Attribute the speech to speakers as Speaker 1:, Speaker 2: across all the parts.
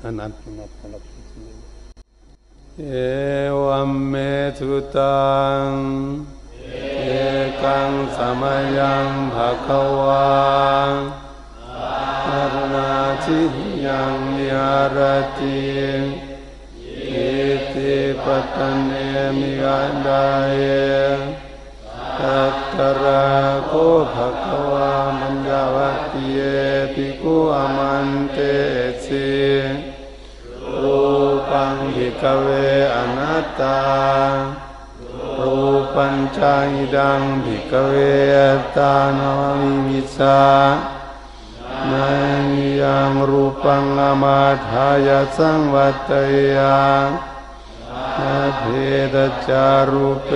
Speaker 1: අනත්මත්මලක්ෂණය ඒවම් මේ ත්‍රුතං ඒකං සමයං භකවා අරුණාචියං යාරති ඒතේ පතන්නේ මිගණ්ඩාය තත්තරකෝ භකවා මංජවතියේ පිකු අමන්තේසේ ภิกเวอนัตตารูปัญจายิดังภิกเวตานวมิมิสานันยังรูปังอมาทายสังวัตยาเพดจารุเป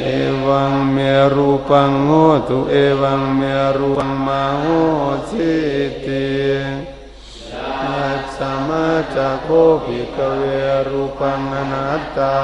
Speaker 1: เอวังเมรูปังโหตุเอวังเมรูปังมาโหสิติ สมาจักโคภิกเวรูปังอนัตตา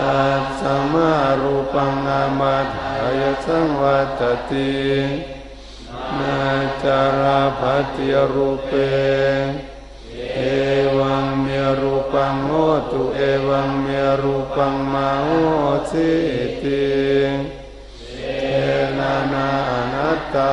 Speaker 1: ยัสสมารูปังอามาทายสังวัตตินาจาราภัติรูเปเอวังเมรูปังโหตุเอวังเมรูปังมาโหสิติเอนานาอนัตตา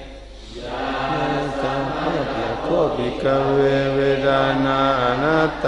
Speaker 1: ปียโคปิกเวเวดานาอนัตต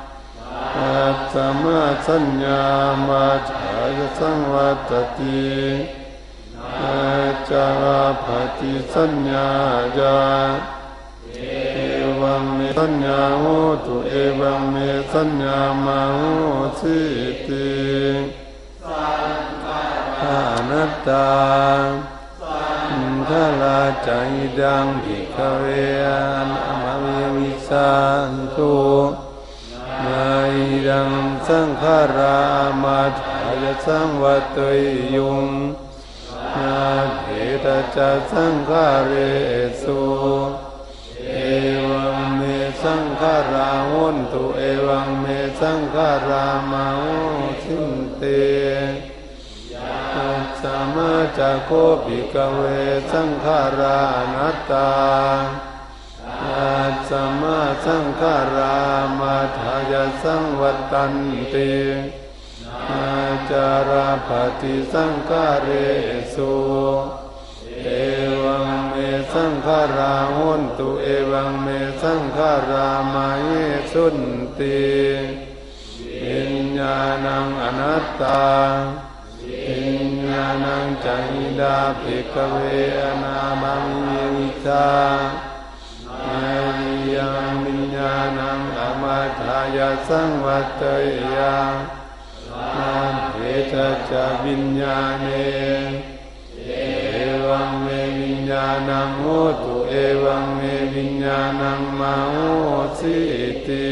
Speaker 1: อาตมามาโหสิติยัสสมาจักโคปิกเวสัญญามาสัญญามาจายสังวัตติอาจาราภติสัญญาจาเอวังเมสัญญาโหตุเอวังเมสัญญามาโหสิติอานัตตาทาลาใจดังภิกขเวอันอมเววิสันตุ นายังสังขารามาทายสังวัตยุงนาเพตจัสังขาเรสุเอวังเมสังขาราหุนตุเอวังเมสังขารามาหุสินเตสามาจักโคปิกเวสังขารานัตตา สมาสังขารามาทายสังวัตันติอาจาราปฏิสังขาเรสุเอวังเมสังขาราหุนตุเอวังเมสังขารามาเยสุนติวิญญาณังอนัตตาวิญญาณังจัยดาภิกเวอนาบังเยวิตาอา ยังวิญญาณังอมาทายสังวัตยานาเพตจะวิญญาเนเอวังเมวิญญาณังโหตุเอวังเมวิญญาณังมาโหสิติ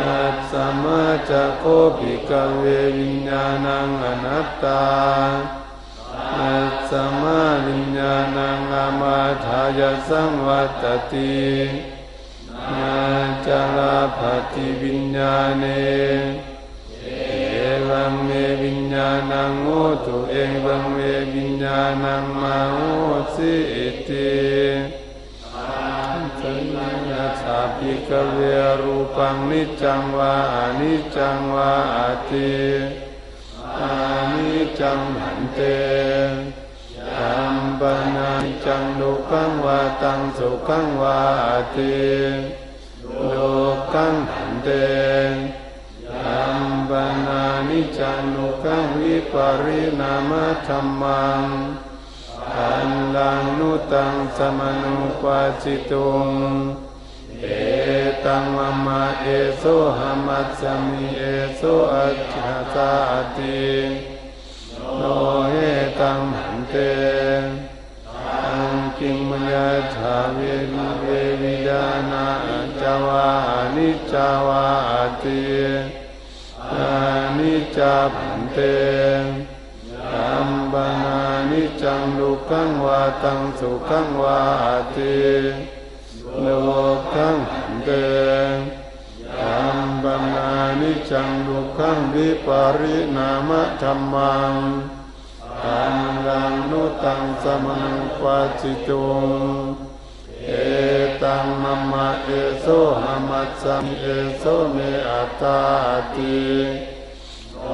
Speaker 1: ยัสสมาจักโคปิกเววิญญาณังอนัตตา สสมาวิญญาณังอามาทายสังวัตตินาจาราภติวิญญาเนเอวังเมวิญญาณังโอตุเอวังเมวิญญาณังมาโอสิอิติสัญญาสาปิกเวรูปังนิจังวาอนิจจังวาอาติ อานิจังหันเตยัมปนานิจจังดุขังวาตังสุขังวาติดุขังหันเตยัมปนานิจังดุขังวิปริณามะธรรมังอันลังนุตังสมนุปัสสิตุงเอ ตังมะมะเอโซหะมัสสมิเอโซอัจฉตาติโนเอตังหันเตอังกิมยะถาเววิเววิดานาจาวานิจาวาติอานิจาผันเตอัมบานานิจังดุขังวาตังสุขังวาติ โลกังหันเตอัมบานานิจังดุขังวิปาริณามะธรรมังอันลังนุตังสมนุปัสสิตุงเอตังมัมมะเอโซหะมัสสัมเอโซเมอัตตาติ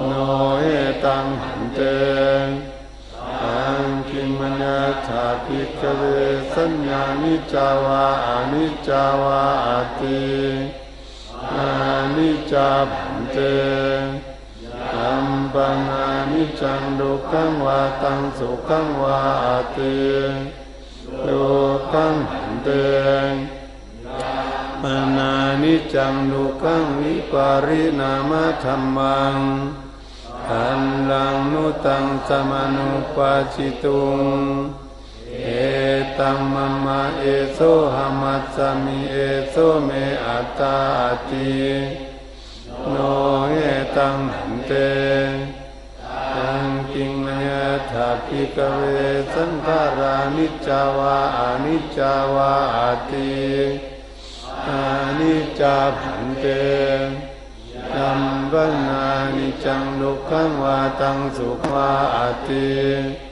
Speaker 1: โนเอตังเตอังาชาปิกเวสัญญานิจาวาอนิจาวาติอานิจจาผันเตอัมปังอานิจังดุขังวาตังสุขังวาติดุขังผันเตปนานิจังดุขังวิปาริณามะธรรมังอันลังนุตังสมานุปัสสิตุง ตัมมะมะเอโซหะมัสมิเอโซเมอัตตาติโนเอตังหันเตตังกิงมยถาปิกเวสังขารานิจจาวาอานิจจาวาติอานิจจาผันเตยัมปันานิจังดุขังวาตังสุขวาอาติ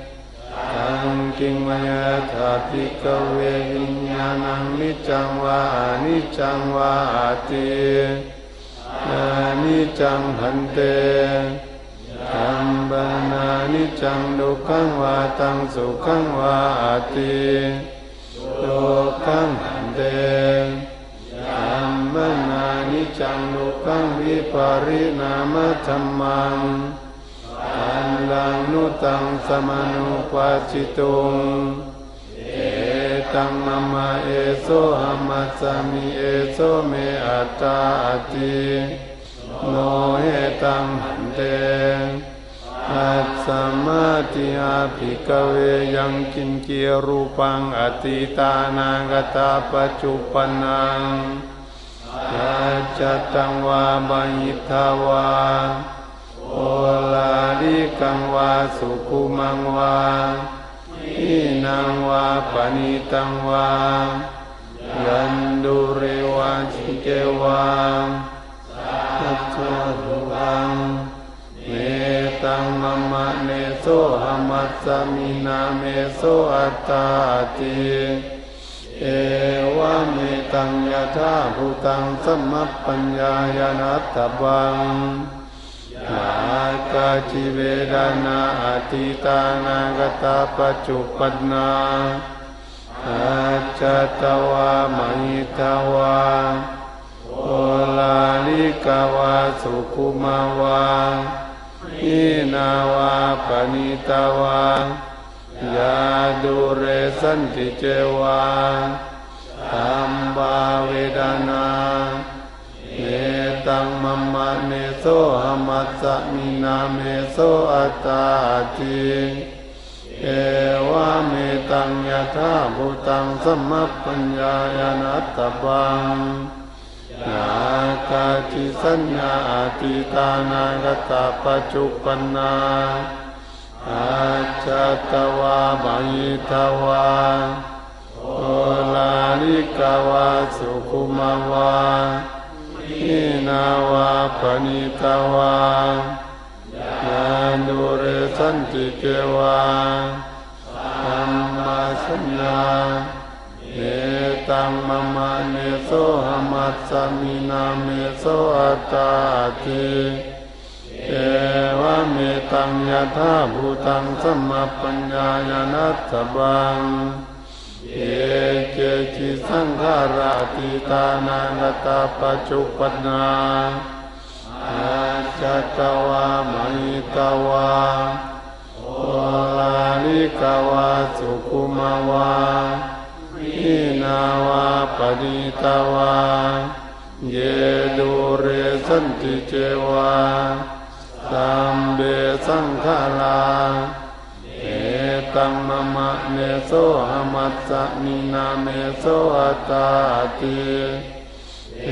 Speaker 1: กิมยถาปิกเววิญญาณังนิจังวานิจังวาติอานิจังหันเตธัมบานานิจังดุขังวาตังสุขังวาติดุขังหันเตธัมบานานิจังดุขังวิปาริณามธรรมังอัน ลังนุตังสมนุปัสสิตุงเอตังมะมะเอโซหมัสสมิเอโซเมอัตตาติโนเอตังหันเตอัสสมาติอาภิกเวยังกินเกียรูปังอติตานังกตาปัจจุปนังยัจจตังวาบัญิทาวา โอลาลิกังวาสุขุมังวาอินังวาปณิตังวายันดุเรวาชิเกวาสัจจรุวังเมตังมะมะเนโสหมัสสมินาเมโสอัตตาติเอวะเมตังยะธาภูตังสัมมปัญญายานัตถบัง กาจิเวดานาอติตานากตาปัจจุปนาอาจตวามหิตวาโอลาลิกาวาสุขุมาวาอินาวาปณิตาวายาดุเรสันติเจวาธัมบาเวดานา มัมมะเนโสหมัสสมินาเมโสอัตตาติเอเอวะเมตังยะธาภูตังสมัปปัญญายนัตตบังนาคาจิสัญญาอติตานากตาปัจจุปนาอาจตวาบัยิทวาโอลาลิกาวาสุขุมาวาหิ นาวาปณิตวายานุเรสันติเกวาธรรมสัญญาเอตังมะมะเนโสหมัสสมินาเมโสอัตตาติเอวะเมตังยะธาภูตังสัมะปัญญายนัตถบังิสังขาราติตานังกตาปัจจุปนาอาจตวามหิตวาโอลาลิกาวาสุคุมาวาหินาวาปดิตวาเยดูเรสันติเจวาสัมเบสังขารา ตังมะมะเนโสหมัสสะมินาเมโสอัตตาติเอ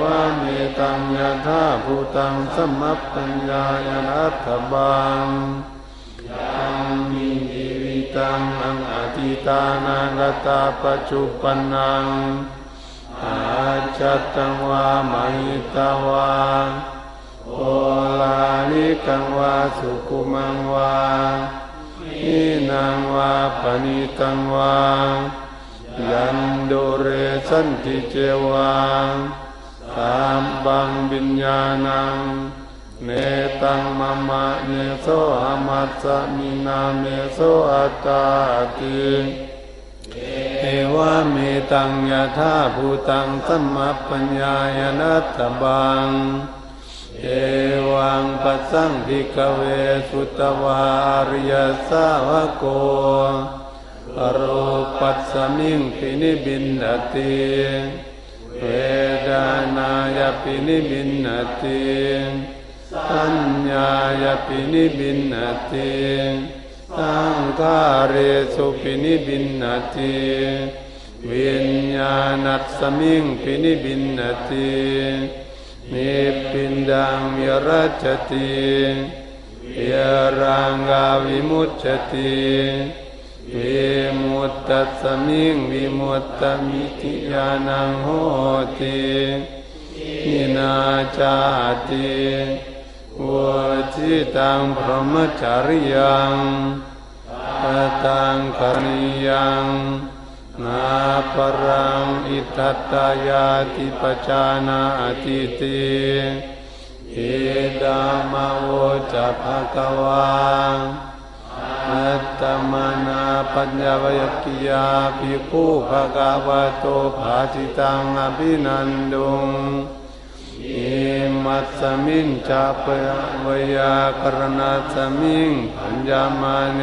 Speaker 1: วะเมตังยะธาภูตังสมัปปัญญายนัตถบังยังมินิวิตังอังอติตานังกตาปัจจุปนังอาจัตตังวามหิตวาโอลานิกังวาสุกุมังวา หินังวาปณิตังวายันโดเรสันติเจวาสามบังวิญญาณัง เนตังมะมะเนโสหมัสสมินาเมโสอัตตาติเอวะเมตังยะธาภูตังสัมมปัญญายนัตถบัง เอวังปัสสังภิกเวสุตวาริยสาวโกโรปัสสมิงปินิบินนติเวดานายปินิบินนติสัญญายปินิบินนติสังขารสุปินิบินนติวิญญาณัสมิงปินิบินนติ นิปินดังยรัจติยรังกาวิมุจจติวิมุตตสมิงวิมุตตมิติยานังโหตินินาจาติวจิตังพรหมจาริยังตังคณิยัง นาปรังอิทัตตายาติปจานาติติเอดามโวจะภะคะวาอัตตมนาปัญญวยกิยาภิกขุภะคะวะโตภาจิตังอภินันดุงอิมัสสมิงจัปวยากรณะสมิงปัญญามาเน